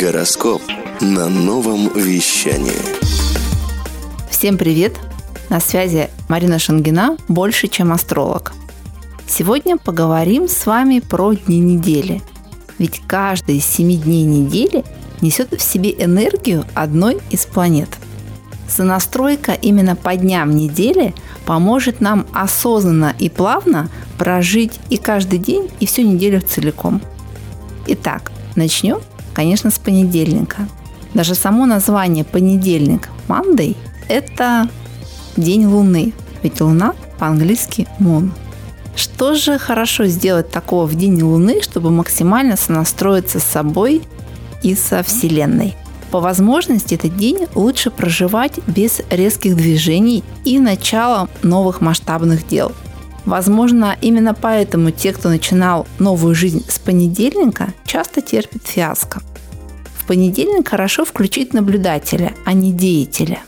Гороскоп на новом вещании. Всем привет! На связи Марина Шангина, больше, чем астролог. Сегодня поговорим с вами про дни недели. Ведь каждый из семи дней недели несет в себе энергию одной из планет. Сонастройка именно по дням недели поможет нам осознанно и плавно прожить и каждый день, и всю неделю целиком. Итак, начнем, конечно, с понедельника. Даже само название понедельник, Monday, это день Луны, ведь Луна по-английски Moon. Что же хорошо сделать такого в день Луны, чтобы максимально сонастроиться с собой и со Вселенной? По возможности этот день лучше проживать без резких движений и начала новых масштабных дел. Возможно, именно поэтому те, кто начинал новую жизнь с понедельника, часто терпят фиаско. В понедельник хорошо включить наблюдателя, а не деятеля.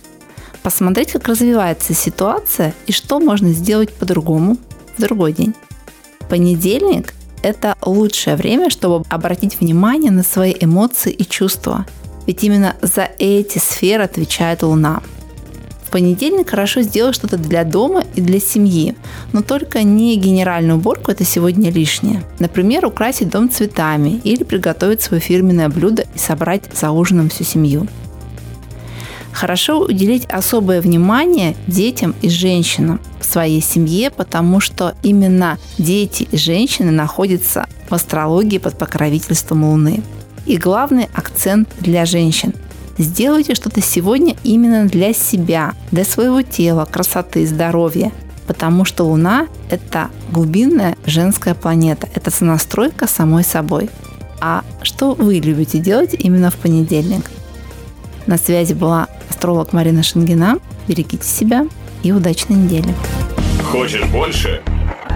Посмотреть, как развивается ситуация и что можно сделать по-другому в другой день. Понедельник – это лучшее время, чтобы обратить внимание на свои эмоции и чувства – ведь именно за эти сферы отвечает Луна. Понедельник хорошо сделать что-то для дома и для семьи, но только не генеральную уборку, это сегодня лишнее. Например, украсить дом цветами или приготовить свое фирменное блюдо и собрать за ужином всю семью. Хорошо уделить особое внимание детям и женщинам в своей семье, потому что именно дети и женщины находятся в астрологии под покровительством Луны. И главный акцент для женщин. Сделайте что-то сегодня именно для себя, для своего тела, красоты, здоровья. Потому что Луна – это глубинная женская планета, это сонастройка самой собой. А что вы любите делать именно в понедельник? На связи была астролог Марина Шангина. Берегите себя и удачной недели. Хочешь больше?